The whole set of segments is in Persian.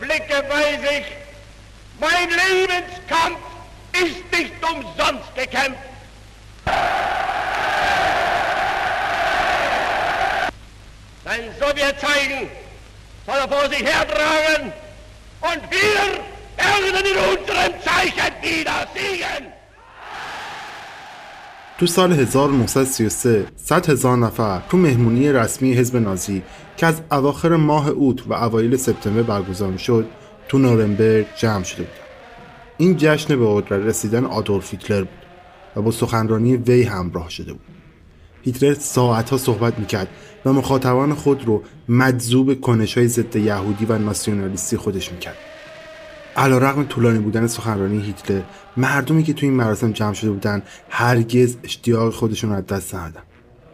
Blicke weise ich, mein Lebenskampf ist nicht umsonst gekämpft. Sein Sowjetzeichen soll er vor sich hertragen und wir werden in unserem Zeichen wieder siegen. تو سال 1933 100 هزار نفر تو مهمونی رسمی حزب نازی که از اواخر ماه اوت و اوایل سپتامبر برگزار شد تو نورنبرگ جمع شده بودند این جشن به قدرت رسیدن آدولف هیتلر بود و با سخنرانی وی همراه شده بود. هیتلر ساعتها صحبت می‌کرد و مخاطبان خود رو مجذوب کنش های ضد یهودی و ناسیونالیستی خودش می‌کرد. علا رقم طولانی بودن سخنرانی هیتلر مردمی که توی این مراسم جمع شده بودن هرگز اشتیاق خودشون رو از دست ندادن.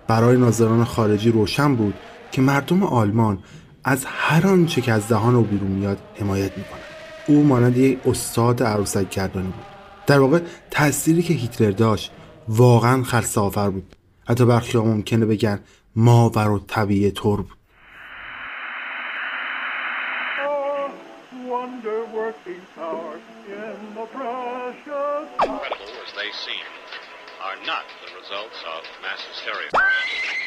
برای ناظران خارجی روشن بود که مردم آلمان از هر آنچه که از دهان او بیرون میاد حمایت می‌کنن او مانند یک استاد عروسک گردانی بود. در واقع تأثیری که هیتلر داشت واقعا خلصه آور بود. حتی برخی ممکنه بگن ماور و طبیعه طور بود. Not the results of mass hysteria.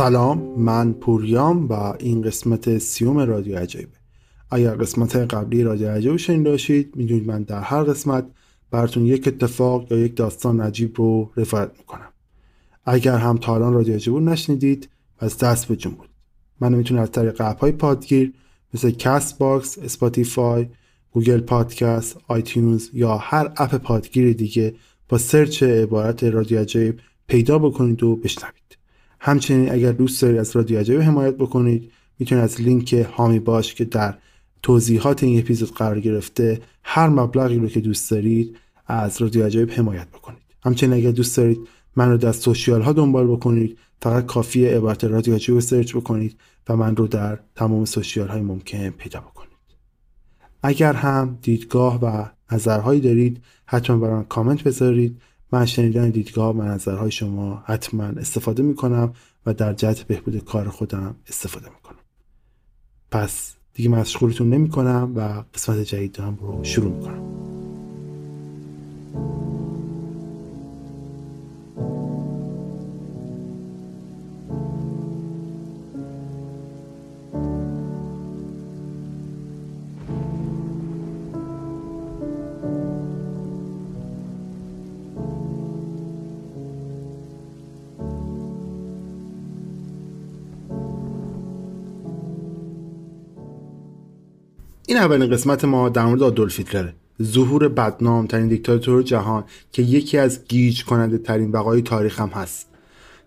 سلام من پوریام و این قسمت سیوم رادیو عجایبه اگر قسمت قبلی رادیو عجایب شنیده باشید می‌دونید من در هر قسمت براتون یک اتفاق یا یک داستان عجیب رو روایت می‌کنم. اگر هم تا الان رادیو عجایب رو نشنیدید پس دست بجنبونید من می‌تونید از طریق app های پادگیر مثل Castbox، Spotify، Google Podcast، iTunes یا هر app پادگیر دیگه با search عبارت رادیو عجایب پیدا بکنید و بشنوید. همچنین اگر دوست دارید از رادیو عجایب حمایت بکنید می‌تونید از لینک حامی باش که در توضیحات این اپیزود قرار گرفته هر مبلغی رو که دوست دارید از رادیو عجایب حمایت بکنید. همچنین اگر دوست دارید من رو در social ها دنبال بکنید فقط کافیه عبارت رادیو عجایب رو search بکنید و من رو در تمام social های ممکن پیدا بکنید. اگر هم دیدگاه و نظرهایی دارید حتما برای من کامنت بذارید. من شنیدن دیدگاه و نظرهای شما حتما استفاده می‌کنم و در جهت بهبود کار خودم استفاده می‌کنم. پس دیگه مشغولتون نمی‌کنم و قسمت جدید هم رو شروع می‌کنم. اولین قسمت ما در مورد آدولف هیتلره ظهور بدنام ترین دیکتاتور جهان که یکی از گیج کننده ترین بقای تاریخ هم هست.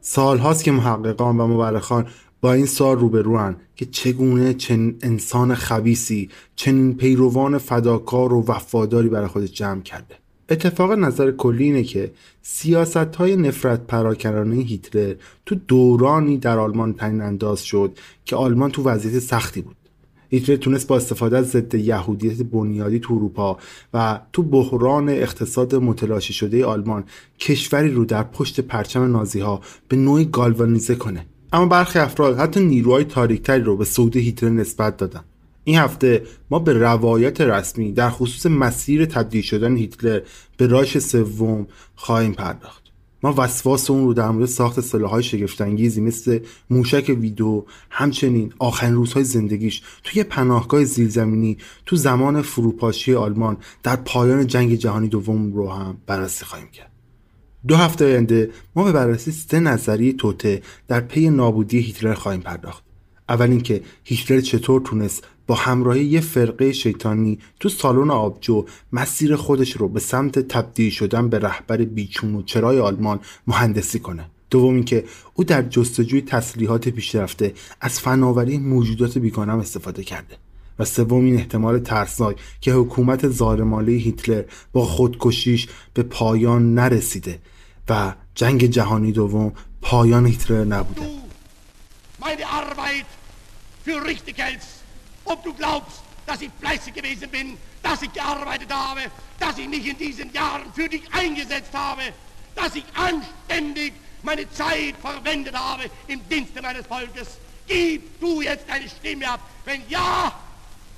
سال هاست که محققان و مورخان با این سال روبروان که چگونه چنین انسان خبیسی چنین پیروان فداکار و وفاداری برای خودش جمع کرده. اتفاق نظر کلی اینه که سیاست های نفرت پراکنانه هیتلر تو دورانی در آلمان تنین انداز شد که آلمان تو وضعیت سختی بود. هیتلر تونست با استفاده از ضد یهودیت بنیادی تو اروپا و تو بحران اقتصاد متلاشی شده آلمان کشوری رو در پشت پرچم نازی ها به نوعی گالوانیزه کنه. اما برخی افراد حتی نیروهای تاریکتری رو به سود هیتلر نسبت دادن. این هفته ما به روایت رسمی در خصوص مسیر تبدیل شدن هیتلر به رایش سوم خواهیم پرداخت. ما وسواس اون رو در مورد ساخت سلاحهای شگفتانگیزی مثل موشک ویدو همچنین آخرین روزهای زندگیش توی پناهگاه زیرزمینی تو زمان فروپاشی آلمان در پایان جنگ جهانی دوم رو هم بررسی خواهیم کرد. دو هفته آینده ما به بررسی سه نظریه توته در پی نابودی هیتلر خواهیم پرداخت. اول اینکه هیتلر چطور تونست با همراهی یه فرقه شیطانی تو سالن آبجو مسیر خودش رو به سمت تبدیل شدن به رهبر بیچون و چرای آلمان مهندسی کنه. دوم اینکه او در جستجوی تسلیحات پیشرفته از فناوری موجودات بیگانم استفاده کرده. و سوم این احتمال ترسناک که حکومت ظالمانه هیتلر با خودکشیش به پایان نرسیده و جنگ جهانی دوم پایان هیتلر نبوده. ob du glaubst, dass ich fleißig gewesen bin, dass ich gearbeitet habe, dass ich mich in diesen Jahren für dich eingesetzt habe, dass ich anständig meine Zeit verwendet habe im Dienste meines Volkes. Gib du jetzt deine Stimme ab. Wenn ja,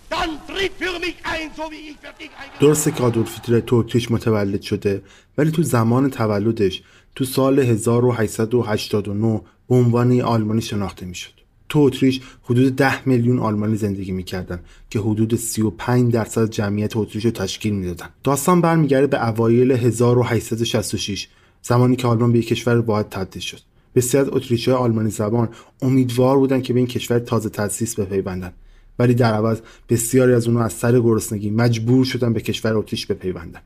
dann tritt für mich ein, so wie ich für dich درسته که آدولف هیتلر تو اتریش متولد شده ولی تو زمان تولدش تو سال 1889 به عنوان آلمانی شناخته می‌شد. تو اتریش حدود 10 میلیون آلمانی زندگی می‌کردن که حدود 35 درصد جمعیت اتریش رو تشکیل می‌دادن. داستان برمیگرده به اوایل 1866 زمانی که آلمان به یک کشور واحد تبدیل شد. بسیار از اتریشی آلمانی زبان امیدوار بودن که به این کشور تازه تأسیس بپیوندن ولی در عوض بسیاری از اونها از سر گرسنگی مجبور شدن به کشور اتریش بپیوندن.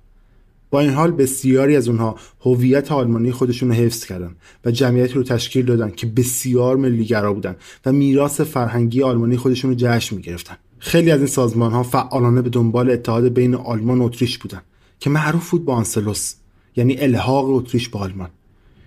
با این حال بسیاری از اونها هویت آلمانی خودشون رو حفظ کردن و جمعیتی رو تشکیل دادن که بسیار ملیگرا بودن و میراث فرهنگی آلمانی خودشون رو جشن می‌گرفتن. خیلی از این سازمان ها فعالانه به دنبال اتحاد بین آلمان و اتریش بودن که معروف بود با آنسلوس یعنی الحاق اتریش با آلمان.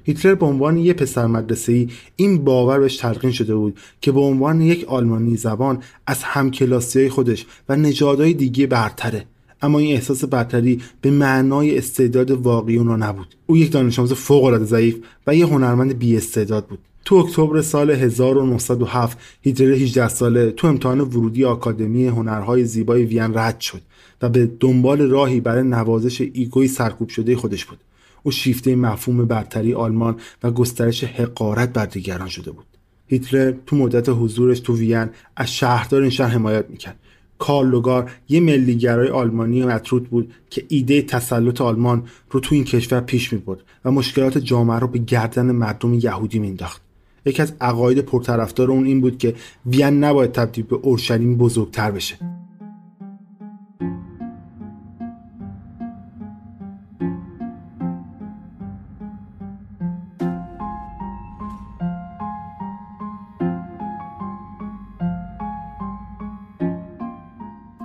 هیتلر به عنوان یک پسر مدرسه ای این باور بهش تلقین شده بود که به عنوان یک آلمانی زبان از همکلاسی خودش و نژادهای دیگه برتره. اما این احساس برتری به معنای استعداد واقعی اون را نبود. او یک دانش آموز فوق العاده ضعیف و یک هنرمند بی استعداد بود. تو اکتبر سال 1907 هیتلر 18 ساله تو امتحان ورودی آکادمی هنرهای زیبای وین رد شد و به دنبال راهی برای نوازش ego ی سرکوب شده خودش بود. او شیفته مفهوم برتری آلمان و گسترش حقارت بر دیگران شده بود. هیتلر تو مدت حضورش تو وین از شهردار این شهر حمایت می‌کرد. کارل لوگر یه ملیگرای آلمانی مطرود بود که ایده تسلط آلمان رو تو این کشور پیش می برد و مشکلات جامعه رو به گردن مردم یهودی مینداخت یکی از عقاید پرطرفدار اون این بود که وین نباید تبدیل به اورشلیم بزرگتر بشه.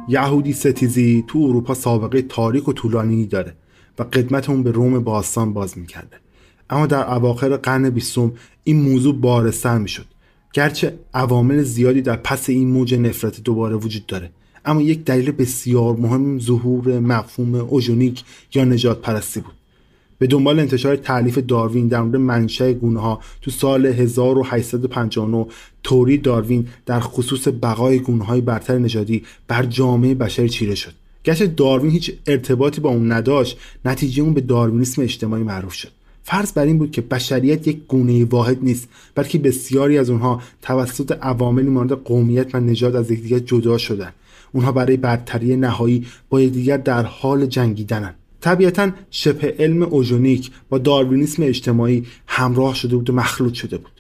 یهودی ستیزی تو اروپا سابقه تاریک و طولانی داره و قدمت اون به روم باستان باز می‌کرده. اما در اواخر قرن بیستم این موضوع بارستر می‌شد. گرچه عوامل زیادی در پس این موج نفرت دوباره وجود داره اما یک دلیل بسیار مهم ظهور مفهوم اوژونیک یا نجات پرستی بود. به دنبال انتشار تعلیف داروین در مورد منشأ گونه ها تو سال 1859 توری داروین در خصوص بقای گونه های برتر نژادی بر جامعه بشری چیره شد. گرچه داروین هیچ ارتباطی با اون نداشت نتیجه اون به داروینیسم اجتماعی معروف شد. فرض بر این بود که بشریت یک گونه واحد نیست بلکه بسیاری از اونها توسط عواملی مانند قومیت و نژاد از یکدیگر جدا شدن. اونها برای برتری نهایی با یکدیگر در حال جنگیدنن. طبیعتا شبه علم اوژونیک با داروینیسم اجتماعی همراه شده بود و مخلوط شده بود.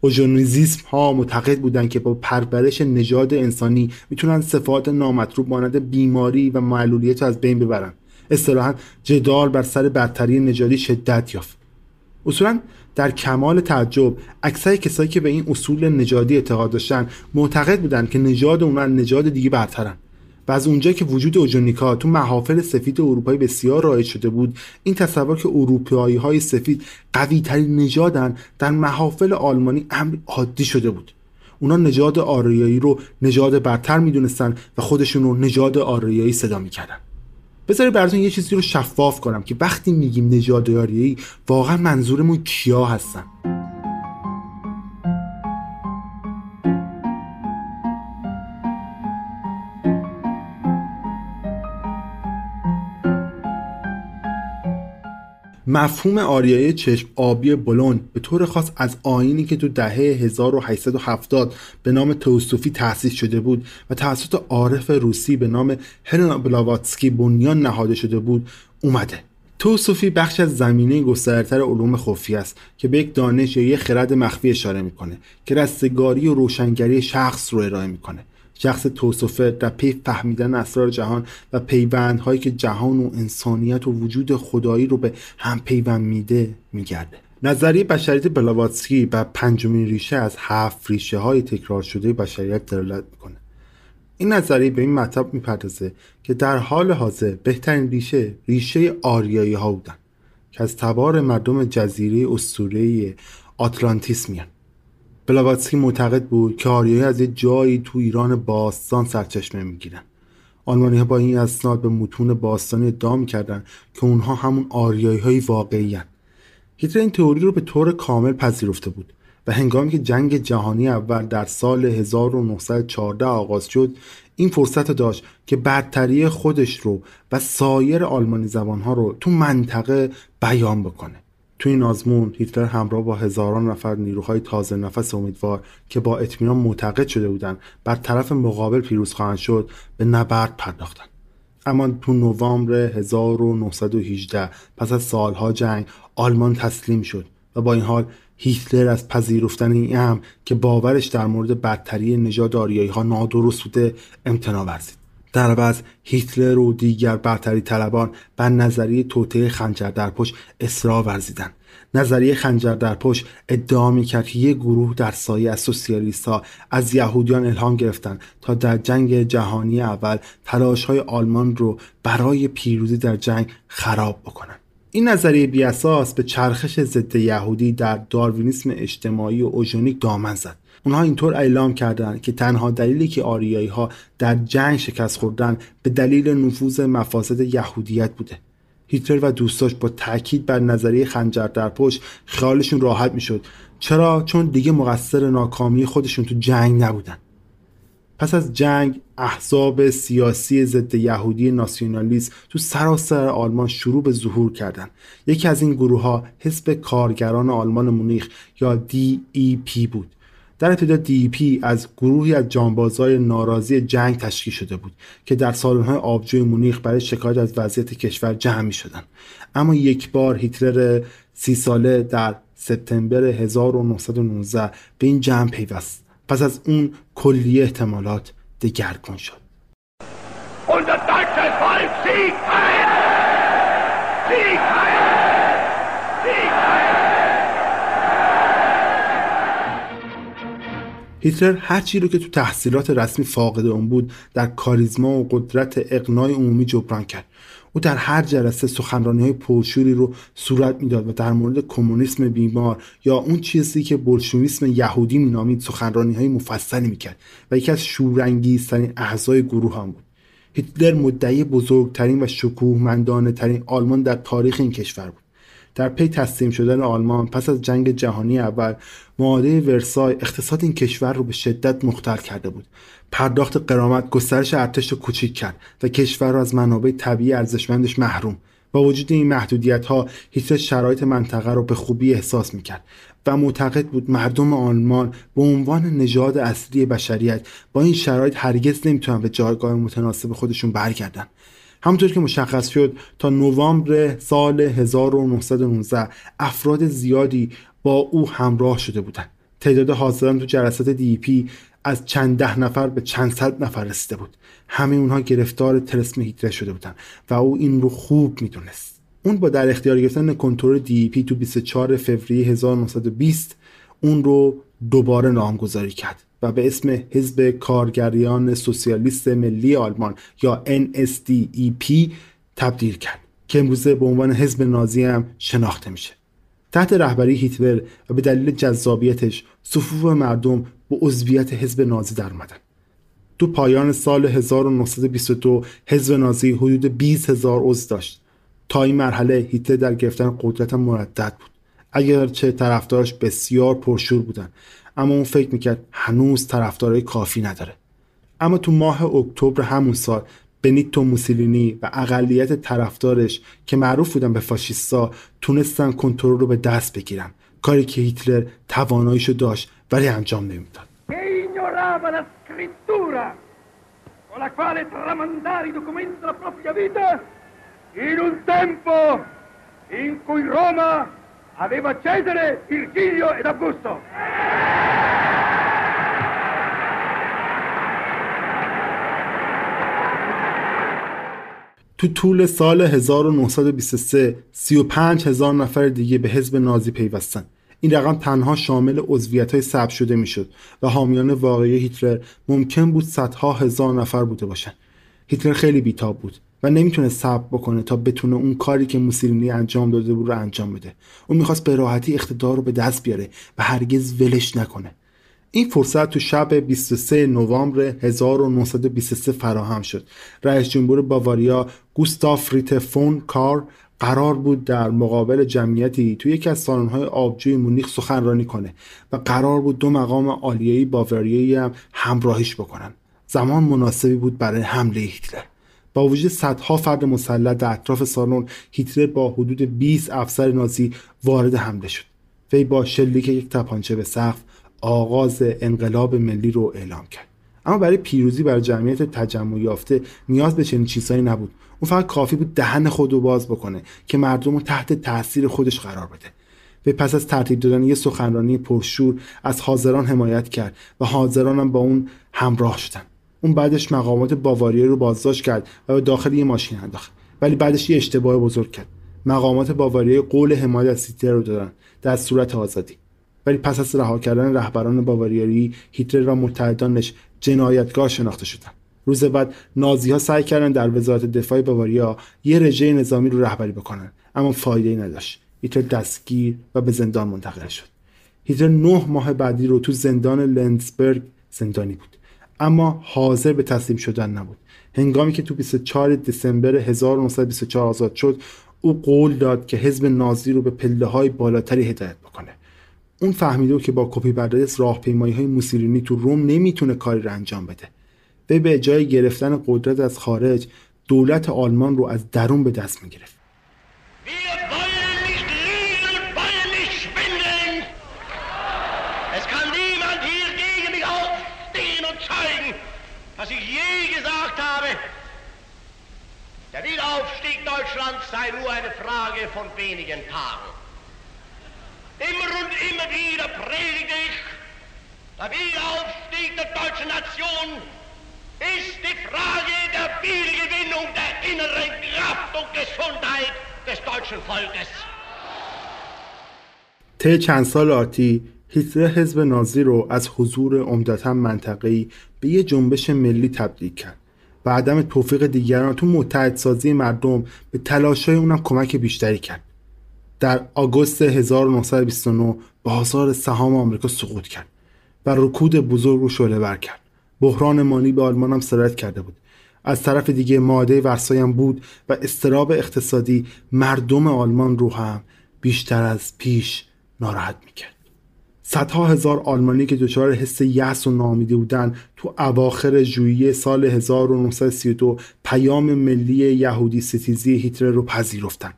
اوژونیزیسم ها معتقد بودند که با پرورش نژاد انسانی می‌تونن صفات نامطلوب مانند بیماری و معلولیت از بین ببرن. اصطلاحا جدال بر سر برتری نژادی شدت یافت. اصولا در کمال تعجب اکثر کسایی که به این اصول نژادی اعتقاد داشتن معتقد بودند که نژاد اونها نژاد دیگه برترن. و از اونجا که وجود اوژونیکا تو محافل سفید اروپایی بسیار رایج شده بود این تصور که اروپایی های سفید قوی ترین نژادن در محافل آلمانی امر عادی شده بود. اونا نژاد آریایی رو نژاد برتر می‌دونستن و خودشون رو نژاد آریایی صدا می‌کردن. بذارید براتون یه چیزی رو شفاف کنم که وقتی میگیم نژاد آریایی واقعا منظورمون کیا هستن. مفهوم آریایی چشم آبی بلون به طور خاص از آینی که تو دهه 1870 به نام توستوفی تأسیس شده بود و توسط عارف روسی به نام هلنا بلاواتسکی بنیان نهاده شده بود اومده. توصوفی بخش از زمینه گسترتر علوم خفی است که به یک دانش یا یک خرد مخفی اشاره می‌کنه که رستگاری و روشنگری شخص رو ارائه می‌کنه. شخص توصفه در پی فهمیدن اسرار جهان و پیوندهایی که جهان و انسانیت و وجود خدایی رو به هم پیوند میده میگرده. نظریه بشریت بلاواتسکی و پنجمین ریشه از هفت ریشه های تکرار شده بشریت دلالت می‌کنه. این نظریه به این مطلب می‌پردازه که در حال حاضر بهترین ریشه ریشه آریایی ها بودن که از تبار مردم جزیره اسطوره‌ای آتلانتیس میان. بلاواتسکی معتقد بود که آریایی از یه جایی تو ایران باستان سرچشمه می‌گیرن آلمانی ها با این اسناد به متون باستانی ادعا می‌کردن که اونها همون آریایی های واقعی هن. هیتلر این تئوری رو به طور کامل پذیرفته بود و هنگامی که جنگ جهانی اول در سال 1914 آغاز شد این فرصت داشت که برتری خودش رو و سایر آلمانی زبانها رو تو منطقه بیان بکنه تو این آزمون هیتلر همراه با هزاران نفر نیروهای تازه نفس امیدوار که با اطمینان معتقد شده بودند بر طرف مقابل پیروز خواهند شد به نبرد پرداختند. اما تو نوامبر 1918 پس از سالها جنگ آلمان تسلیم شد و با این حال هیتلر از پذیرفتن این هم که باورش در مورد برتری نژاد آریایی ها نادرست بوده امتناع ورزید. در عوض هیتلر و دیگر برتری طلبان بر نظریه توطعه خنجر در پشت اصرار ورزیدند. نظریه خنجر در پشت ادعا می‌کرد که یک گروه در سایه از سوسیالیست ها از یهودیان الهام گرفتند تا در جنگ جهانی اول تلاش های آلمان رو برای پیروزی در جنگ خراب بکنند. این نظریه بیاساس به چرخش ضد یهودی در داروینیسم اجتماعی و اوژونیک دامن زد. اونها اینطور اعلام کردند که تنها دلیلی که آریایی ها در جنگ شکست خوردن به دلیل نفوذ مفاسد یهودیت بوده. هیتلر و دوستاش با تاکید بر نظریه خنجر در پشت خیالشون راحت می‌شد. چرا؟ چون دیگه مقصر ناکامی خودشون تو جنگ نبودن. پس از جنگ احزاب سیاسی ضد یهودی ناسیونالیست تو سراسر آلمان شروع به ظهور کردند. یکی از این گروه ها حزب کارگران آلمان مونیخ یا DEP بود. در ابتدا پی از گروهی از جانبازای ناراضی جنگ تشکیل شده بود که در سالن‌های آبجوی مونیخ برای شکایت از وضعیت کشور جمع می شدن. اما یک بار هیتلر سی ساله در سپتامبر 1919 به این جمع پیوست. پس از اون کلی احتمالات دگرگون شد. هیتلر هر چی رو که تو تحصیلات رسمی فاقد اون بود در کاریزما و قدرت اقناع عمومی جبران کرد. او در هر جلسه سخنرانی های پرشوری رو صورت می‌داد و در مورد کمونیسم بیمار یا اون چیزی که بولشویسم یهودی مینامید سخنرانی های مفصلی می‌کرد و یکی از شورانگیزترین اعضای گروه هم بود. هیتلر مدعی بزرگترین و شکوهمندانه ترین آلمان در تاریخ این کشور بود. در پی تسلیم شدن آلمان پس از جنگ جهانی اول معاهده ورسای اقتصاد این کشور رو به شدت مختل کرده بود. پرداخت قرامت گسترش ارتش رو کوچیک کرد و کشور را از منابع طبیعی ارزشمندش محروم. با وجود این محدودیت ها هیتلر شرایط منطقه رو به خوبی احساس می‌کرد و معتقد بود مردم آلمان به عنوان نژاد اصلی بشریت با این شرایط هرگز نمی‌تونن به جایگاه متناسب خودشون برگردن. همونطور که مشخص شد تا نوامبر سال 1919 افراد زیادی با او همراه شده بودند. تعداد حاضران تو جلسات دی پی از چند ده نفر به چند صد نفر رسیده بود. همه اونها گرفتار ترسم هیتلر شده بودن و او این رو خوب می‌دونست. اون با در اختیار گرفتن کنترل دی پی تو 24 فوریه 1920 اون رو دوباره نامگذاری کرد. به اسم حزب کارگریان سوسیالیست ملی آلمان یا NSDEP تبدیل کرد که امروزه به عنوان حزب نازی هم شناخته میشه. تحت رهبری هیتلر و به دلیل جذابیتش صفوف مردم به عضویت حزب نازی در اومدن. تو پایان سال 1922 حزب نازی حدود 20 هزار عضو داشت. تا این مرحله هیتلر در گرفتن قدرت مردد بود. اگرچه طرفدارش بسیار پرشور بودن اما اون فکر می‌کرد هنوز طرفدارای کافی نداره. اما تو ماه اکتبر همون سال بنیتو موسولینی و اقلیت طرفدارش که معروف بودن به فاشیستا تونستن کنترل رو به دست بگیرن. کاری که هیتلر تواناییشو داشت ولی انجام نمی‌داد. Con in cui Roma aveva Cesare, Virgilio ed Augusto. تو طول سال 1923 35 هزار نفر دیگه به حزب نازی پیوستن. این رقم تنها شامل عضویت های ثبت شده می‌شد و حامیان واقعی هیتلر ممکن بود صدها هزار نفر بوده باشن. هیتلر خیلی بیتاب بود. و نمی‌تونه صبر بکنه تا بتونه اون کاری که موسولینی انجام داده بود رو انجام بده اون می‌خواست به راحتی اقتدار رو به دست بیاره و هرگز ولش نکنه این فرصت تو شب 23 نوامبر 1923 فراهم شد. رئیس جمهور باواریا گوستاف ریتر فون کار قرار بود در مقابل جمعیتی توی یکی از سالن‌های آبجوی مونیخ سخنرانی کنه و قرار بود دو مقام عالیه‌ای باواریایی هم همراهیش بکنن. زمان مناسبی بود برای حمله هیتلر. با وجود صدها فرد مسلح در اطراف سالن هیتلر با حدود 20 افسر نازی وارد حمله شد. وی با شلیک یک تپانچه به سقف آغاز انقلاب ملی رو اعلام کرد. اما برای پیروزی بر جمعیت تجمع یافته نیاز به چنین چیزهایی نبود. اون فقط کافی بود دهن خود رو باز بکنه که مردم رو تحت تاثیر خودش قرار بده. و پس از ترتیب دادن یه سخنرانی پرشور از حاضران حمایت کرد و حاضران هم با اون همراه شدن. اون بعدش مقامات باواریا رو بازداشت کرد و به داخل یه ماشین انداخت. ولی بعدش یه اشتباه بزرگ کرد. مقامات باواریا قول حمایت از سیتر رو دادن در صورت آزادی. ولی پس از رها کردن رهبران باواریایی هیتلر و متحدانش جنایتگاه شناخته شدند روز بعد نازی ها سعی کردن در وزارت دفاع باواریا یه رژه نظامی رو رهبری بکنن اما فایده ای نداشت. هیتلر دستگیر و به زندان منتقل شد. هیتلر نه ماه بعدی رو تو زندان لندسبرگ زندانی بود. اما حاضر به تسلیم شدن نبود. هنگامی که تو 24 دسامبر 1924 آزاد شد او قول داد که حزب نازی رو به پله های بالاتری هدایت بکنه. اون فهمیده بود که با کپی برداری از راهپیمایی های موسولینی تو روم نمی‌تونه کاری رو انجام بده. و به جای گرفتن قدرت از خارج دولت آلمان رو از درون به دست می‌گرفت. Der Wiederaufstieg Deutschlands sei nur eine Frage von wenigen Tagen. Immer und immer wieder predige ich, der Wiederaufstieg der deutschen Nation ist die Frage der Wiedergewinnung der inneren Kraft und Gesundheit des deutschen Volkes. طی چند سال آتی هیتلر حزب نازی رو از حضور عمدتا منطقه‌ای به یه جنبش ملی تبدیل کرد و عدم توفیق دیگران. تو متحدسازی مردم به تلاشای اونم کمک بیشتری کرد. در آگوست 1929 بازار سهام آمریکا سقوط کرد و رکود بزرگ رو شعله بر کرد. بحران مالی به آلمان هم سرایت کرده بود. از طرف دیگه ماده ورسای هم بود و استراب اقتصادی مردم آلمان رو هم بیشتر از پیش ناراحت می‌کرد. صدها هزار آلمانی که دچار حس یأس و نامیدی بودند تو اواخر ژوئیه سال 1932 پیام ملی یهودی ستیزی هیتلر رو پذیرفتند.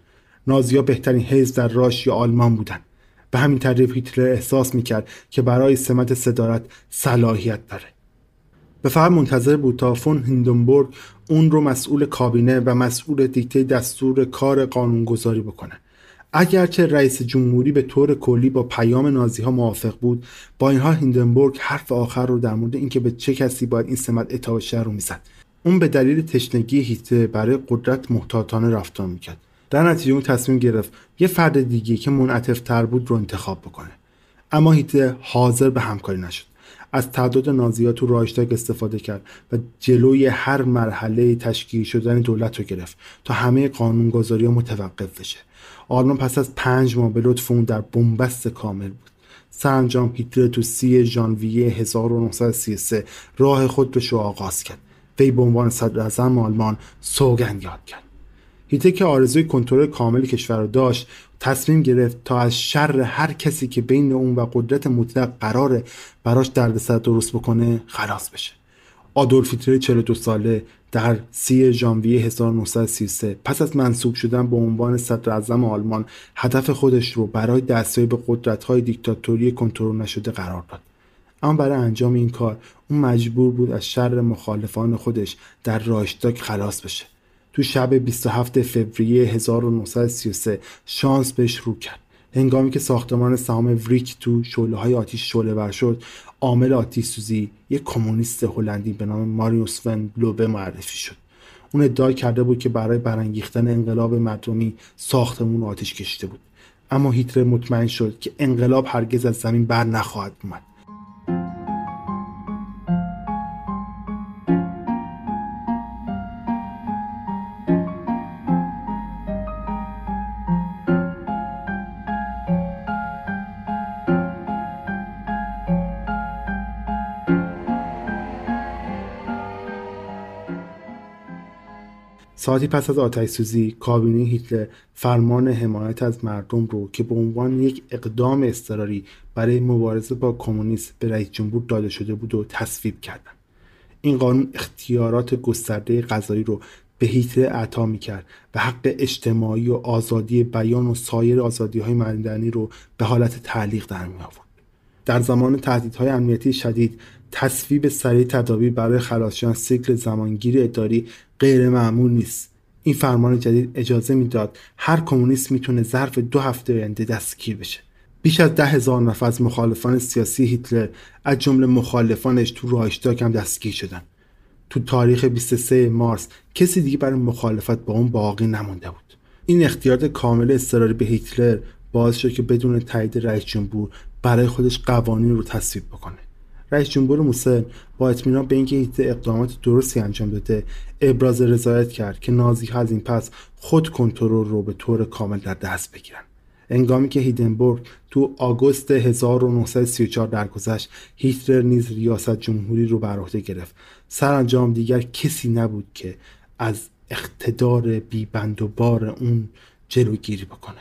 نازیا بهترین حزب در راش یا آلمان بودند. به همین طریق هیتلر احساس می‌کرد که برای سمت صدارت صلاحیت داره. به فقط منتظر بود تا فون هیندنبورگ اون رو مسئول کابینه و مسئول دیکته دستور کار قانونگذاری بکنه. اگرچه رئیس جمهوری به طور کلی با پیام نازی ها موافق بود با اینها هیندنبورگ حرف آخر رو در مورد اینکه به چه کسی باید این سمت اطاعت شهر رو می‌زد. اون به دلیل تشنگی هیتلر برای قدرت محتاطانه رفتار می‌کرد. در نتیجه اون تصمیم گرفت یه فرد دیگه که منعطف تر بود رو انتخاب بکنه. اما هیتلر حاضر به همکاری نشد. از تعداد نازیات تو رایشتاگ استفاده کرد و جلوی هر مرحله تشکیل شدن دولت رو گرفت تا همه قانونگذاری متوقف بشه. آلمان پس از پنج ماه به لطف اون در بنبست کامل بود. سرانجام هیتلر تو سی ژانویه 1933 راه خود رو آغاز کرد. وی به عنوان صدر آلمان سوگند یاد کرد. هیتلر که آرزوی کنترل کامل کشور را داشت تصمیم گرفت تا از شر هر کسی که بین اون و قدرت مطلق قراره براش دردسر درست بکنه خلاص بشه. آدولف هیتلر 42 ساله در سی ژانویه 1933 پس از منصوب شدن به عنوان صدر اعظم آلمان هدف خودش رو برای دستیابی به قدرت‌های دیکتاتوری کنترل نشده قرار داد. اما برای انجام این کار اون مجبور بود از شر مخالفان خودش در رایشتاگ خلاص بشه. تو شب 27 فوریه 1933 شانس بهش رو کرد. هنگامی که ساختمان سهام وریک تو شعله های آتیش شعله ور شد عامل آتیش سوزی یک کمونیست هلندی به نام ماریوس ون لوبه معرفی شد. اون ادعا کرده بود که برای برانگیختن انقلاب مردمی ساختمون آتیش کشیده بود. اما هیتلر مطمئن شد که انقلاب هرگز از زمین بر نخواهد اومد. ساعتی پس از آتش سوزی کابینه هیتلر فرمان حمایت از مردم رو که به عنوان یک اقدام اضطراری برای مبارزه با کمونیسم به رئیس جمهور داده شده بود و تصویب کردن این قانون اختیارات گسترده قضایی رو به هیتلر عطا می‌کرد و حق اجتماعی و آزادی بیان و سایر آزادی های مدنی رو به حالت تعلیق در می آورد. در زمان تهدیدهای امنیتی شدید تصویب سریع تدابیر برای خلاصیان سیکل زمانگیر اداری غیر معمول نیست. این فرمان جدید اجازه می‌داد هر کمونیست می‌تونه ظرف دو هفته آینده دستگیر بشه. بیش از ده هزار نفر از مخالفان سیاسی هیتلر از جمله مخالفانش تو رایشتاگ هم دستگیر شدن. تو تاریخ 23 مارس کسی دیگه برای مخالفت با اون باقی نمونده بود. این اختیارات کامل اضطراری به هیتلر باعث شد که بدون تایید رئیس جمهور برای خودش قوانین رو تصویب بکنه. رئیس جمهور موسن با اطمینان به اینکه ایت اقدامات درستی انجام داده ابراز رضایت کرد که نازی از این پس خود کنترل رو به طور کامل در دست بگیرن. انگامی که هیدنبورگ تو آگوست 1934 درگذشت هیتلر نیز ریاست جمهوری رو بر عهده گرفت. سرانجام دیگر کسی نبود که از اقتدار بیبند و بار اون جلوگیری بکنه.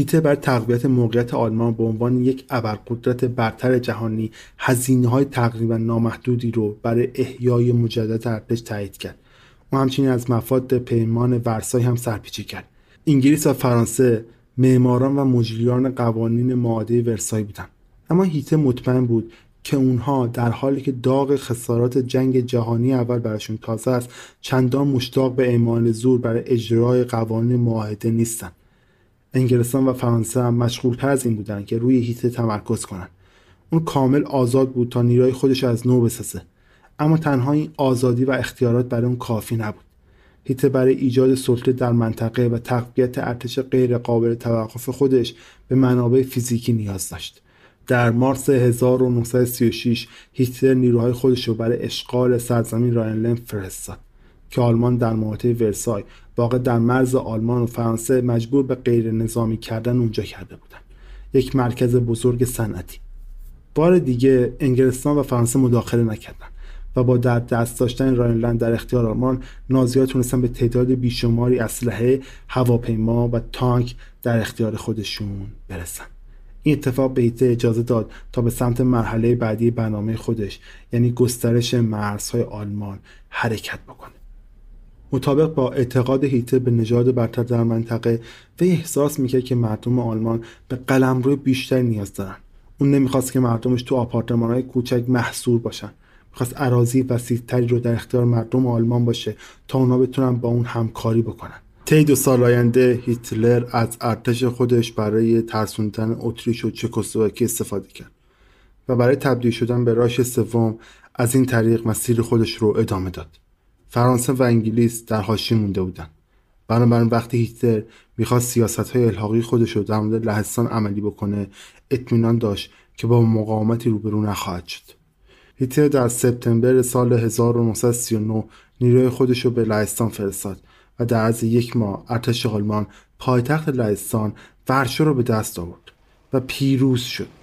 هیتلر برای تقویت موقعیت آلمان به عنوان یک ابرقدرت برتر جهانی هزینه های تقریبا نامحدودی رو برای احیای مجدد ارتش تایید کرد. و همچنین از مفاد پیمان ورسای هم سرپیچی کرد. انگلیس و فرانسه معماران و مجریان قوانین معاهده ورسای بودند. اما هیتلر مطمئن بود که اونها در حالی که داغ خسارات جنگ جهانی اول براشون تازه است چندان مشتاق به اعمال زور برای اجرای قوانین معاهده نیستند. انگلستان و فرانسه هم مشغولتر از این بودن که روی هیته تمرکز کنند اون کامل آزاد بود تا نیروی خودش از نو بسازه. اما تنها این آزادی و اختیارات برای اون کافی نبود. هیته برای ایجاد سلطه در منطقه و تقویت ارتش غیر قابل توقف خودش به منابع فیزیکی نیاز داشت. در مارس 1936 هیتلر نیروهای خودش رو برای اشغال سرزمین راینلند فرستاد که آلمان در محاطه ورسای واقع در مرز آلمان و فرانسه مجبور به غیر نظامی کردن اونجا کرده بودند. یک مرکز بزرگ صنعتی. بار دیگه انگلستان و فرانسه مداخله نکردند و با در دست داشتن راینلند در اختیار آلمان نازیها تونستن به تعداد بیشماری اسلحه هواپیما و تانک در اختیار خودشون برسن. این اتفاق به هیتلر اجازه داد تا به سمت مرحله بعدی برنامه خودش یعنی گسترش مرزهای آلمان حرکت بکنه. مطابق با اعتقاد هیتلر به نژاد برتر در منطقه و احساس می‌کرد که مردم آلمان به قلمرو بیشتری نیاز دارن. اون نمی‌خواست که مردمش تو آپارتمان های کوچک محصور باشن. می‌خواست عراضی وسیعتری رو در اختیار مردم آلمان باشه تا اونا بتونن با اون همکاری بکنن. طی دو سال آینده هیتلر از ارتش خودش برای ترسوندن اتریش و چکسلواکی استفاده کرد و برای تبدیل شدن به راش سوم از این طریق مسیر خودش رو ادامه داد. فرانسه و انگلیس در حاشیه مونده بودند بنابراین وقتی هیتلر می‌خواست سیاست های الحاقی خودش رو در مورد لهستان عملی بکنه اطمینان داشت که با مقاومتی روبرو نخواهد شد. هیتلر در سپتامبر سال 1939 نیروی خودش رو به لهستان فرستاد و در عرض یک ماه ارتش آلمان پایتخت لهستان ورشو رو به دست آورد و پیروز شد.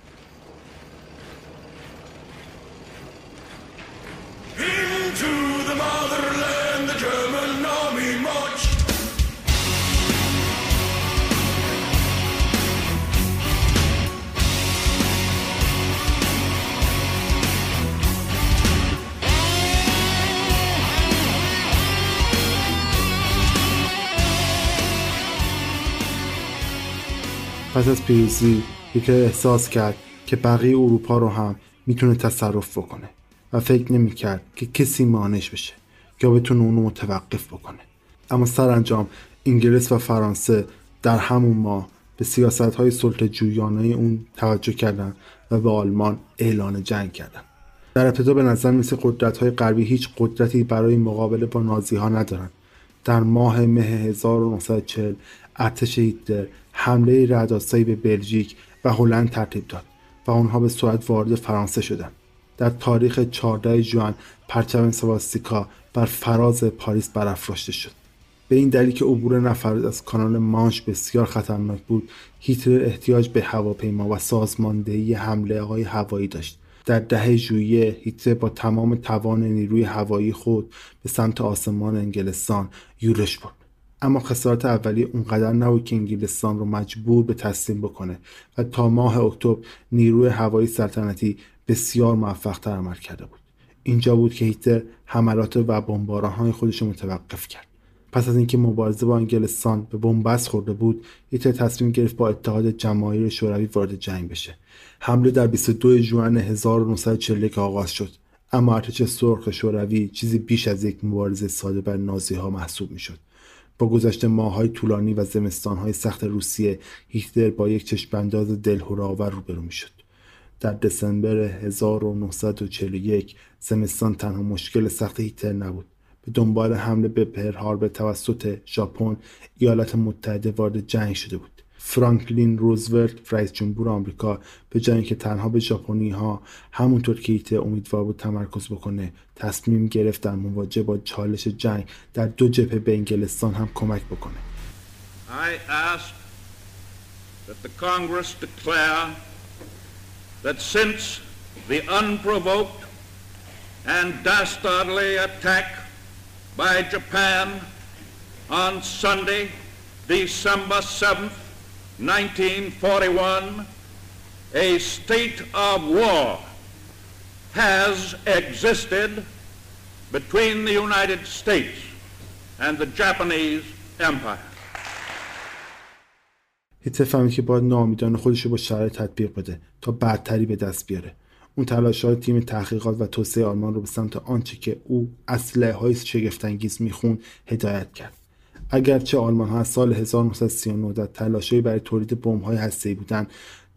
پس از پیروزی هیتلر احساس کرد که بقیه اروپا رو هم می‌تونه تصرف بکنه و فکر نمی‌کرد که کسی مانش بشه یا بتونه اونو متوقف بکنه. اما سرانجام انگلیس و فرانسه در همون ماه به سیاست های سلطه جویانه اون توجه کردن و به آلمان اعلان جنگ کردن. در ابتدا به نظر مثل قدرت های غربی هیچ قدرتی برای مقابله با نازی ها ندارن. در ماه مه 1940 ارتش هیتلر حمله رعدآسایی به بلژیک و هلند ترتیب داد و آنها به سرعت وارد فرانسه شدند. در تاریخ 14 ژوئن پرچم سواستیکا بر فراز پاریس برافراشته شد. به این دلیل که عبور نفرات از کانال مانش بسیار خطرناک بود هیتلر احتیاج به هواپیما و سازماندهی حمله های هوایی داشت. در ده ژوئیه هیتلر با تمام توان نیروی هوایی خود به سمت آسمان انگلستان یورش برد. اما خسارت اولیه اونقدر نبود که انگلستان رو مجبور به تسلیم بکنه و تا ماه اکتبر نیروی هوایی سلطنتی بسیار موفق عمل کرده بود. اینجا بود که هیتلر حملات و های خودش رو متوقف کرد. پس از اینکه مبارزه با انگلستان به بنبست خورده بود هیتلر تصمیم گرفت با اتحاد جماهیر شوروی وارد جنگ بشه. حمله در 22 ژوئن 1941 آغاز شد. اما ارتش سرخ شوروی چیزی بیش از یک مبارزه ساده بر نازی ها محسوب می‌شد. با گذشت ماههای طولانی و زمستانهای سخت روسیه هیتلر با یک چشمانداز دلهره‌آور روبرو می‌شد. در دسامبر 1941 زمستان تنها مشکل سخت هیتلر نبود. به دنبال حمله به پرهاربر توسط ژاپن ایالات متحده وارد جنگ شده بود. فرانکلین روزولت رئیس جمهور آمریکا به جای اینکه تنها به ژاپنی ها همونطور که هیتلر امیدوار بود تمرکز بکنه تصمیم گرفت در مواجهه با چالش جنگ در دو جبهه به انگلستان هم کمک بکنه. I ask that the Congress declare that since the unprovoked and dastardly attack by Japan on Sunday, December 7th, 1941, a state of war has existed between the United States and the Japanese Empire. هیتلر فهمید که باید ناامیدانه خودش رو با شرایط تطبیق بده تا بعدتری به دست بیاره اون تلاش های تیم تحقیقات و توسعه آلمان رو به سمت آنچه که او اسلحه های شگفتانگیز میخون هدایت کرد اگرچه آلمان ها از سال 1939 در تلاشی برای تولید بمب های هسته‌ای بودند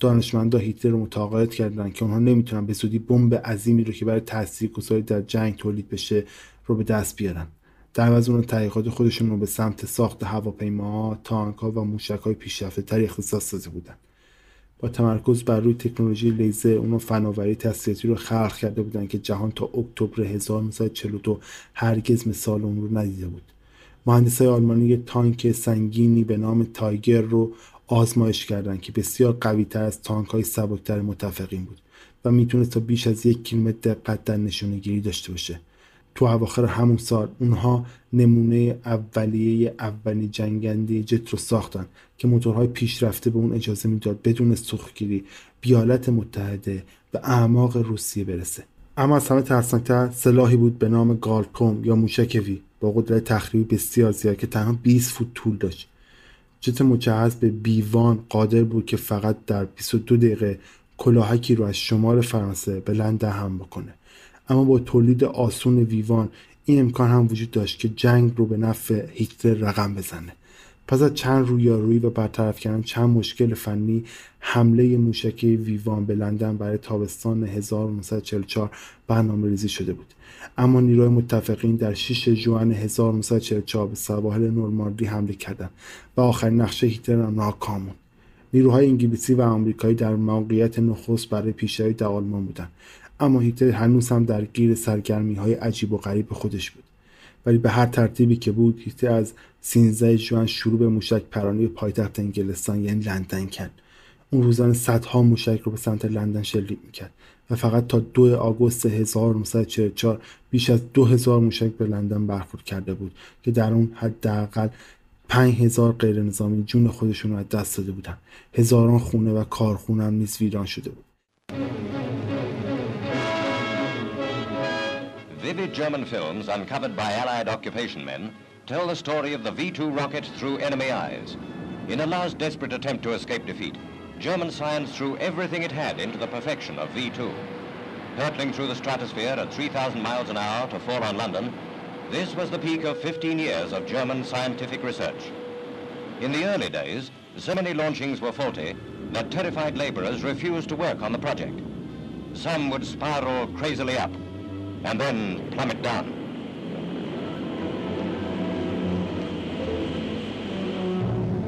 دانشمندا هیتلر رو متقاعد کردند که آنها نمی‌تونن به زودی بمب عظیمی رو که برای تاثیرگذاری در جنگ تولید بشه رو به دست بیارن. در عوض اون تحقیقات خودشون رو به سمت ساخت هواپیماها تانکها و موشکهای پیشرفته تر اختصاص داده بودن. با تمرکز بر روی تکنولوژی لیزر اونو فناوری تسلیحاتی رو خلق کرده بودن که جهان تا اکتبر 1942 هرگز مثال اون رو ندیده بود. مهندسای آلمانی یک تانک سنگینی به نام تایگر رو آزمایش کردند که بسیار قوی تر از تانک های سبکتر متفقین بود و می‌تونست تا بیش از یک کیلومتر دقت در نشونه گیری داشته باشه. تو اواخر همون سال اونها نمونه اولیه اولی جنگنده جت رو ساختن که موتورهای پیشرفته به اون اجازه می‌داد بدون سوختگیری بیالت متحده به اعماق روسیه برسه. اما از همه ترسناکتر سلاحی بود به نام گالکوم یا موشک وی با قدرت تخریبی بسیار زیاد که تنها 20 فوت طول داشت. جت مجهز به بیوان قادر بود که فقط در 22 دقیقه کلاهکی رو از شمال فرانسه به لندن هم بکنه. اما با تولید آسون ویوان این امکان هم وجود داشت که جنگ رو به نفع هیتلر رقم بزنه. پس از چند رویارویی و برطرف کردن چند مشکل فنی حمله موشکی ویوان به لندن برای تابستان 1944 برنامه ریزی شده بود. اما نیروی متفقین در 6 جوان 1944 به سواحل نورماندی حمله کردند و آخرین نقشه هیتلر ناکام بود نیروهای انگلیسی و آمریکایی در موقعیت نخست برای پیشروی در آلمان بودند. اما هیتلر هنوز هم درگیر سرگرمی های عجیب و غریب خودش بود. ولی به هر ترتیبی که بود هیتلر از 13 جوان شروع به موشک پرانی پایتخت انگلستان یعنی لندن کرد. اون روزانه صدها موشک رو به سمت لندن شلیک می‌کرد و فقط تا دو آگوست 1944 بیش از 2000 موشک به لندن برخورد کرده بود که در اون حداقل 5000 غیر نظامی جون خودشون رو از دست داده بودن. هزاران خونه و کارخونه هم نیز ویران شده بود. Vivid German films uncovered by Allied occupation men tell the story of the V-2 rocket through enemy eyes. In a last desperate attempt to escape defeat, German science threw everything it had into the perfection of V2. Hurtling through the stratosphere at 3,000 miles an hour to fall on London, this was the peak of 15 years of German scientific research. In the early days, so many launchings were faulty that terrified laborers refused to work on the project. Some would spiral crazily up and then plummet down.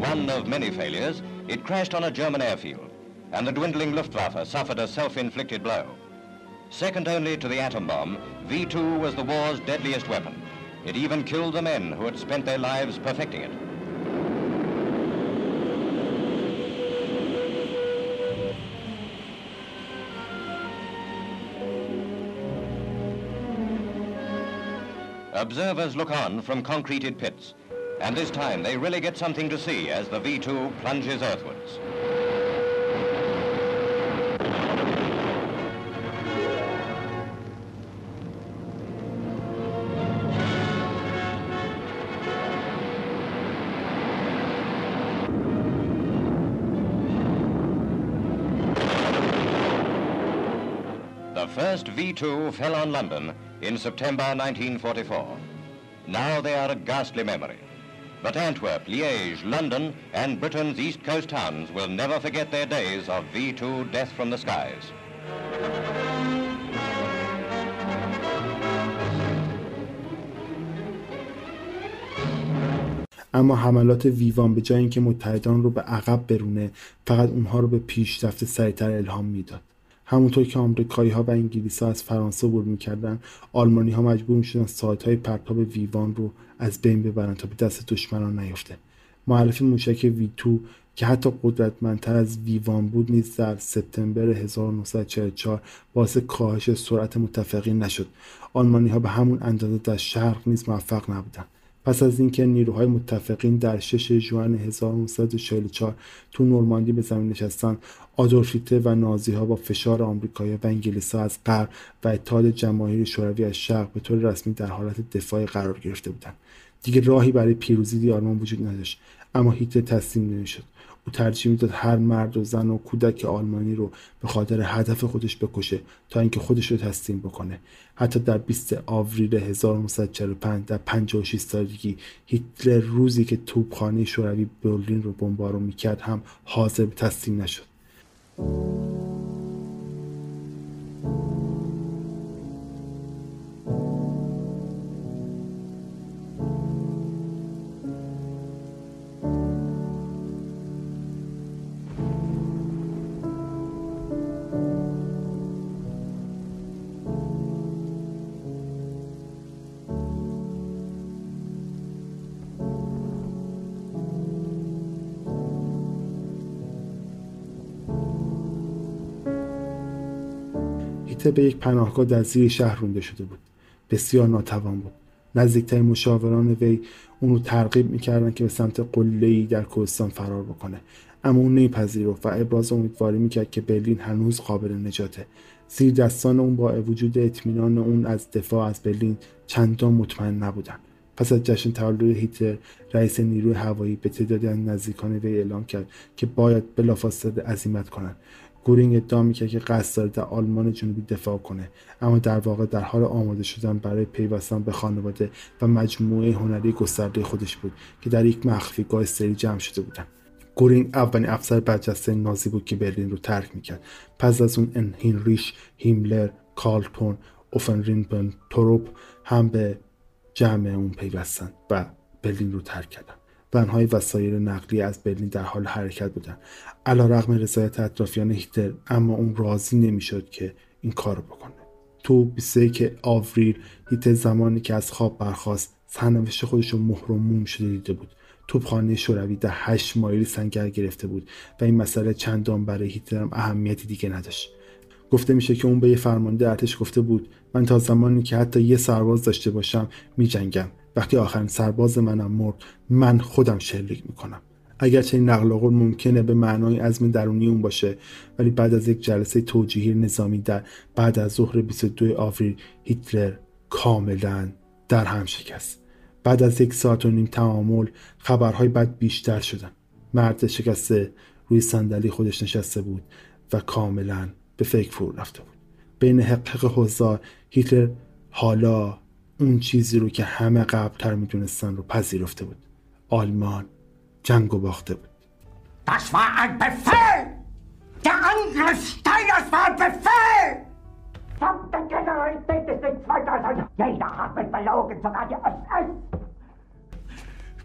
One of many failures, it crashed on a German airfield, and the dwindling Luftwaffe suffered a self-inflicted blow. Second only to the atom bomb, V-2 was the war's deadliest weapon. It even killed the men who had spent their lives perfecting it. Observers look on from concreted pits, and this time they really get something to see as the V-2 plunges earthwards. first V2 fell on London in September 1944. Now they are a ghastly memory. But Antwerp, Liège, London, and Britain's East Coast towns will never forget their days of V2 death from the skies. اما حملات ویوان به جای اینکه متحدان رو به عقب برونه فقط اونها رو به پیشرفت سریعتر الهام میداد همونطور که آمریکایی ها و انگلیس ها از فرانسه عبور می‌کردن آلمانی ها مجبور می‌شدن ساعت های پرتاب ویوان رو از بین ببرن تا به دست دشمنان نیفته. معرفی موشک وی 2 که حتی قدرتمندتر از ویوان بود نیز در سپتامبر 1944 باعث کاهش سرعت متفقین نشد. آلمانی ها به همون اندازه در شرق نیز موفق نبودند. پس از اینکه نیروهای متفقین در 6 ژوئن 1944 تو نورماندی به زمین نشستن آدولف و نازی ها با فشار آمریکایی و انگلیس ها از غرب و اتحاد جماهیر شوروی از شرق به طور رسمی در حالت دفاع قرار گرفته بودند. دیگه راهی برای پیروزی آلمان وجود نداشت اما هیتلر تسلیم نمی‌شد. او ترجیح می‌داد هر مرد و زن و کودک آلمانی رو به خاطر هدف خودش بکشه تا اینکه خودش رو تسلیم بکنه. حتی در 20 آوریل 1945 در 56 سالگی هیتلر روزی که توپخانه شوروی برلین رو بمبارون می‌کرد هم حاضر به تسلیم نشد. به یک پناهگاه در زیر شهر رونده شده بود. بسیار ناتوان بود. نزدیکترین مشاوران وی اونو ترغیب می‌کردن که به سمت قلهای در کوهستان فرار بکنه. اما اون نمیپذیرفت و ابراز امیدواری می‌کرد که برلین هنوز قابل نجاته. زیر دستان اون با وجود اطمینان اون از دفاع از برلین چندان مطمئن نبودن. پس از جشن تولد هیتلر رئیس نیروی هوایی به تعدادی از نزدیکان وی اعلام کرد که باید بلافاصله عزیمت کنند. گورینگ ادعا می‌کرد که قصد داره در آلمان جنوبی دفاع کنه. اما در واقع در حال آماده شدن برای پیوستن به خانواده و مجموعه هنری گسترده خودش بود که در یک مخفیگاه سری جمع شده بودن گورینگ اولین افسر برجسته نازی بود که برلین رو ترک می‌کرد. پس از اون اون هاینریش هیملر کالتن‌برونر و فون ریبن‌تروپ هم به جمع اون پیوستن و برلین رو ترک کردن. ون‌های وسایل نقلی از برلین در حال حرکت بودند. علا رقم رضایت اطرافیان هیتلر اما اون راضی نمی‌شد که این کار بکنه. تو 21 آوریل هیتلر زمانی که از خواب برخواست سرنوشت خودش رو مهر موم شده دیده بود. توپخانه شوروی در هشت مایلی سنگر گرفته بود و این مسئله چندان برای هیتلر هم اهمیتی دیگه نداشت. گفته میشه که اون به یه فرمانده ارتش گفته بود من تا زمانی که حتی یه سرباز داشته باشم میجنگم. وقتی آخرین سرباز منم مرد من خودم شلیک می‌کنم. اگرچه این نقل قول ممکنه به معنای عزم درونی اون باشه ولی بعد از یک جلسه توجیهی نظامی در بعد از ظهر 22 آوریل هیتلر کاملا در هم شکست. بعد از یک ساعت و نیم تعامل خبرهای بد بیشتر شدن. مرد شکسته روی صندلی خودش نشسته بود و کاملا به فکر فرو رفته بود. بین حقق حضار هیتلر حالا اون چیزی رو که همه قبلتر میدونستن رو پذیرفته بود آلمان جنگ و باخته بود Das war ein Befehl! Der Angriff Steiners war ein Befehl! Verdammte Generalität ist nicht weiter als jeder hat mich belogen, sogar die SS!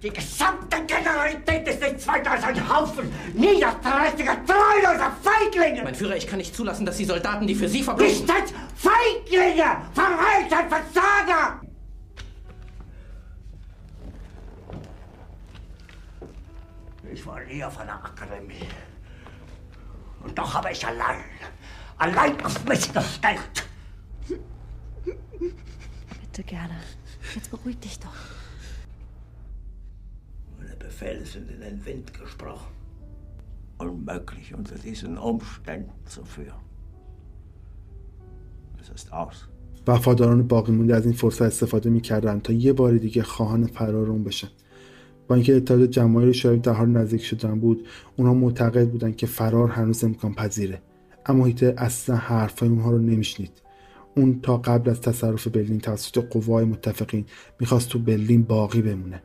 Die gesamte Generalität ist nichts weiter als ein Haufen niederträchtiger, treuloser Feiglinge! Mein Führer, ich kann nicht zulassen, dass die Soldaten, die für Sie verbringen... Nicht als Feiglinge! Verreiter, Versager! Ich war nie auf einer Akademie. Und doch habe ich allein, allein auf mich gestellt. Bitte gerne. Jetzt beruhig dich doch. Meine Befehle sind in den Wind gesprochen. Unmöglich unter diesen Umständen zu führen. Es ist aus. وفاداران باقی مونده از این فرصت استفاده میکردن تا یه بار دیگه خواهان فرار اون بشن با اینکه اتحاد جماهیر شوروی در حال نزدیک شدن بود اونها معتقد بودن که فرار هنوز امکان پذیره. اما هیتلر اصلا حرفای اونها رو نمیشنید. اون تا قبل از تصرف برلین توسط قوای متفقین می‌خواست تو برلین باقی بمونه.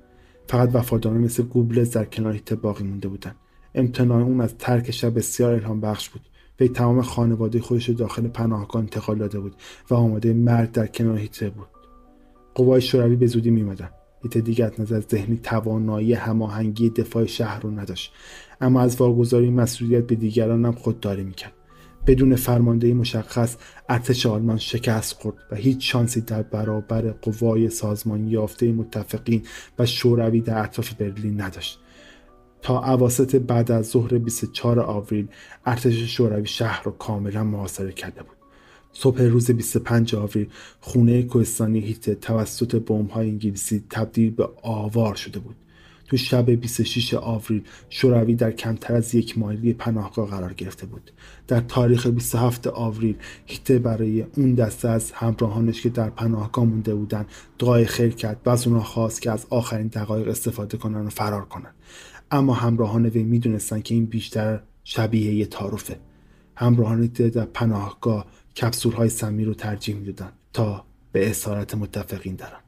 فقط وفاداران مثل گوبلز در کنار هیتلر باقی مونده بودن. امتناع اون از ترک شب بسیار الهام بخش بود. وی تمام خانواده خودش رو داخل پناهگاه انتقال داده بود و آماده مرگ در کنار هیتلر بود. قوای شوروی به زودی میمدن هیتلر دیگر از نظر ذهنی توانایی هماهنگی دفاع شهر رو نداشت. اما از واگذاری مسئولیت به دیگران هم خودداری می‌کرد. بدون فرماندهی مشخص ارتش آلمان شکست خورد و هیچ شانسی در برابر قوای سازمان یافته متفقین و شوروی در اطراف برلین نداشت. تا اواسط بعد از ظهر 24 آوریل ارتش شوروی شهر را کاملا محاصره کرده بود. صبح روز 25 آوریل خونه کوهستانی هیت توسط های انگلیسی تبدیل به آوار شده بود. تو شب 26 آوریل شوروی در کمتر از یک مایلی پناهگاه قرار گرفته بود. در تاریخ 27 آوریل هیتلر برای اون دسته از همراهانش که در پناهگاه مونده بودن دعای خیر کرد و از اونها خواست که از آخرین دقایق استفاده کنن و فرار کنن. اما همراهان وی می‌دونستن که این بیشتر شبیه یه تعارفه. همراهان در پناهگاه کپسول های سمی رو ترجیح می‌دادن تا به اسارت متفقین درن.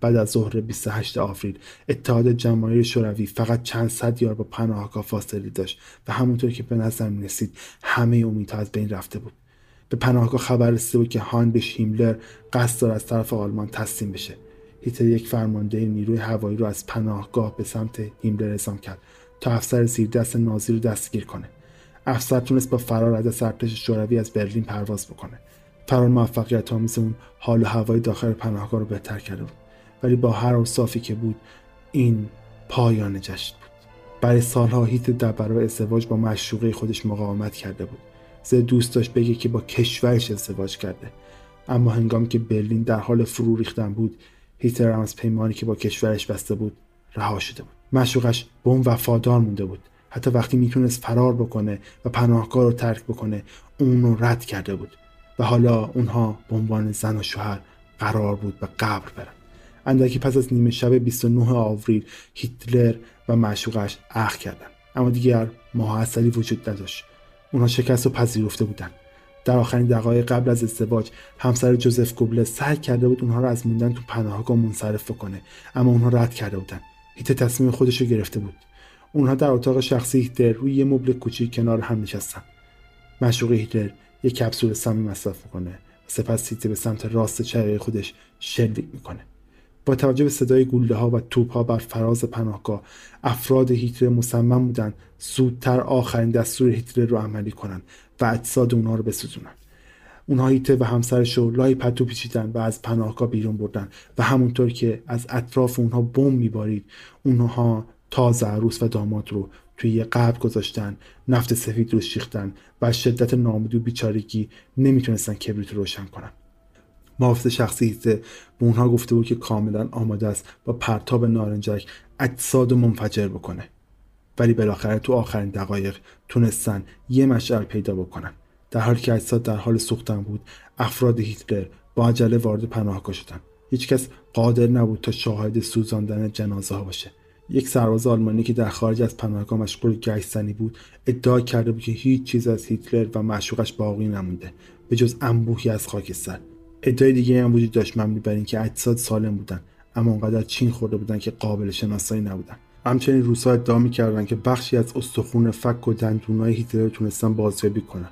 بعد از ظهر 28 آوریل اتحاد جماهیر شوروی فقط چند صد یار با پناهگاه فاصله داشت و همونطور که به نظر می رسید همه امیدها از بین رفته بود. به پناهگاه خبر رسیده بود که هاینریش هیملر قصد دارد از طرف آلمان تسلیم بشه. هیتلر یک فرمانده نیروی هوایی رو از پناهگاه به سمت هیملر اعزام کرد تا افسر دست نازی رو دستگیر کنه. افسر تونست با فرار از ارتش شوروی از برلین پرواز بکنه. فرار موفقیت آمیز اون حال و هوای داخل پناهگاه رو بهتر کرده بود. ولی با هر اوصافی که بود این پایان جشن بود. برای سالها هیت در برابر ازدواج با مشروقه خودش مقاومت کرده بود. زه دوست داشت بگه که با کشورش ازدواج کرده. اما هنگامی که برلین در حال فرو ریختن بود هیتلر هم از پیمانی که با کشورش بسته بود رها شده بود. مشوقش به اون وفادار مونده بود. حتی وقتی می‌تونست فرار بکنه و پناهگاه رو ترک بکنه اون رو رد کرده بود. و حالا اونها به عنوان زن و شوهر قرار بود به قبر برن. اندکی پس از نیمه شب 29 آوریل هیتلر و معشوقش اخ کردن. اما دیگر ماه وجود نداشت. اونها شکست و پذیرفته بودن. در آخرین دقایق قبل از ازدواج همسر جوزف گوبله سعی کرده بود اونها را از موندن تو پناهگاه منصرف کنه اما اونها رد کرده بودن. هیت تصمیم خودش رو گرفته بود. اونها در اتاق شخصی هیتلر روی یه مبل کوچیک کنار هم نشستن. مشروق هیتلر یک کپسول سمی مصرف می‌کنه و سپس هیتلر به سمت راست چهره خودش شلیک می‌کنه. با توجه به صدای گوله ها و توپ ها بر فراز پناهگاه افراد هیتلر مصمم بودند زودتر آخرین دستور هیتلر رو عملی کنند و اجساد اونها رو بسوزونن. اونها هیتلر و همسرش رو لای پتو پیچیدن و از پناهگاه بیرون بردن و همونطور که از اطراف اونها بم میبارید اونها تازه عروس و داماد رو توی یه قبر گذاشتن نفت سفید رو شیختن و شدت نامدی و بیچارگی نمی‌تونستن کبریت رو روشن کنن. محافظ شخصی به اونها گفته بود که کاملا آماده است با پرتاب نارنجک اجساد منفجر بکنه. ولی بالاخره تو آخرین دقایق تونستن یه مشعل پیدا بکنن. در حالی که اجساد در حال سوختن بود افراد هیتلر با عجله وارد پناهگاه شدن. هیچکس قادر نبود تا شاهد سوزاندن جنازه ها باشه. یک سرباز آلمانی که در خارج از پناهگاه مشغول گشتنی بود ادعا کرده بود که هیچ چیز از هیتلر و معشوقش باقی نمونده به جز انبوهی از خاکستر. ادعای دیگه هم وجود داشت مبنی بر اینکه اجساد سالم بودن اما اونقدر چین خورده بودن که قابل شناسایی نبودن. همچنین روسا ادعا می‌کردن که بخشی از استخون فک و دندونهای هیتلر تونستن بازیابی کنن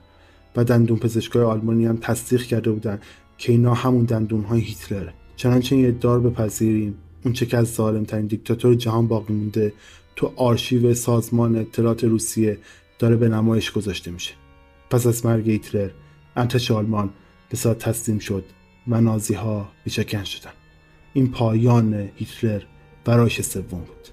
و دندون پزشکای آلمانی هم تصدیق کرده بودن که اینا همون دندونهای هیتلره. چنانچه این ادعا رو بپذیریم. اون چه که از ظالم ترین دیکتاتور جهان باقی مونده تو آرشیو سازمان اطلاعات روسیه داره به نمایش گذاشته میشه. پس از مرگ هیتلر ارتش آلمان به ساعت تسلیم شد و نازی ها شدن. این پایان هیتلر برای سوم بود.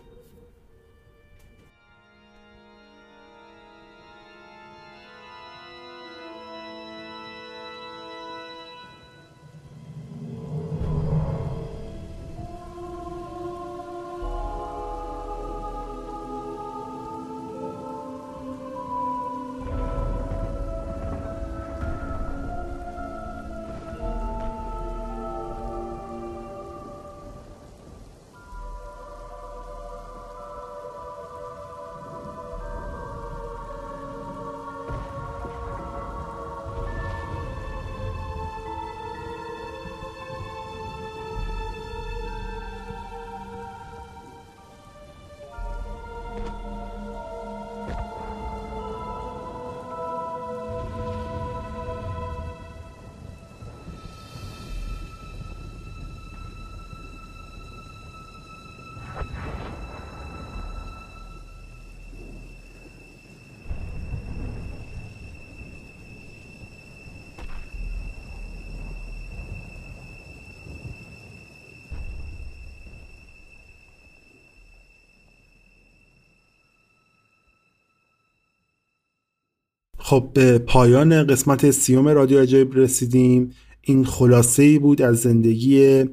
خب به پایان قسمت سیوم رادیو عجایب رسیدیم. این خلاصه ای بود از زندگی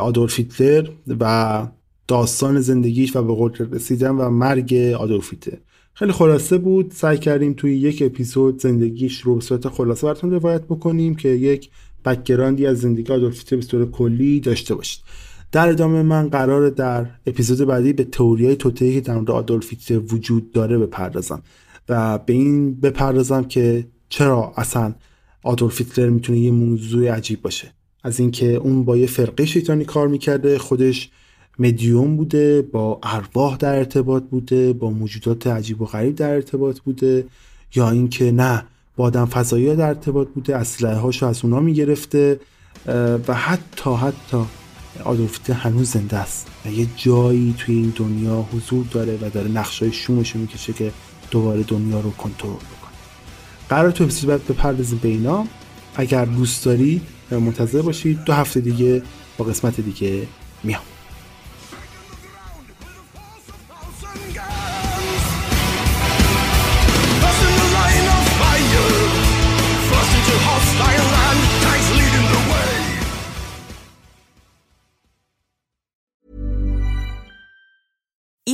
آدولف هیتلر و داستان زندگیش و به قدرت رسیدن و مرگ آدولف هیتلر. خیلی خلاصه بود. سعی کردیم توی یک اپیزود زندگیش رو به صورت خلاصه براتون روایت بکنیم که یک background ی از زندگی آدولف هیتلر به صورت کلی داشته باشید. در ادامه من قراره در اپیزود بعدی به تئوریای توطئه‌ای که در مورد آدولف هیتلر وجود داره بپردازم. و به این بپردازم که چرا اصلا آدولف هیتلر می‌تونه یه موضوع عجیب باشه. از اینکه اون با یه فرقه شیطانی کار می‌کرده خودش مدیوم بوده با ارواح در ارتباط بوده با موجودات عجیب و غریب در ارتباط بوده یا اینکه نه با آدم فضایی در ارتباط بوده اسلحه هاشو از اونا می‌گرفته و حتی حتی آدولف هنوز زنده است. و یه جایی توی این دنیا حضور داره و داره نقشای شومش می‌کشه که دوباره دنیا رو کنترل بکنه. قرار تو اپیزود بعد بپردازیم به اینا. اگر دوست دارید منتظر باشید دو هفته دیگه با قسمت دیگه میام.